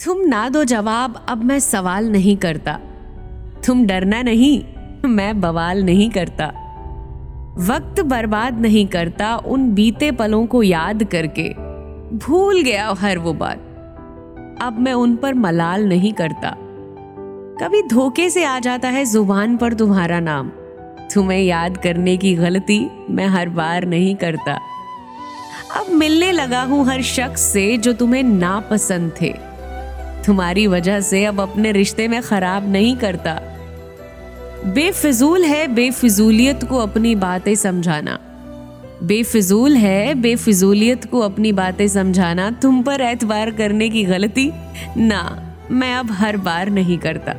तुम ना दो जवाब, अब मैं सवाल नहीं करता। तुम डरना नहीं, मैं बवाल नहीं करता। वक्त बर्बाद नहीं करता उन बीते पलों को याद करके। भूल गया हर वो बात। अब मैं उन पर मलाल नहीं करता। कभी धोखे से आ जाता है ज़ुबान पर तुम्हारा नाम। तुम्हें याद करने की गलती मैं हर बार नहीं करता। अब मिलने लगा हूँ हर शख्स से जो तुम्हें नापसंद थे। तुम्हारी वजह से अब अपने रिश्ते में खराब नहीं करता। बेफिजूल है बेफिजूलियत को अपनी बातें समझाना। बेफिजूल है बेफिजूलियत को अपनी बातें समझाना। तुम पर एतबार करने की गलती? ना, मैं अब हर बार नहीं करता।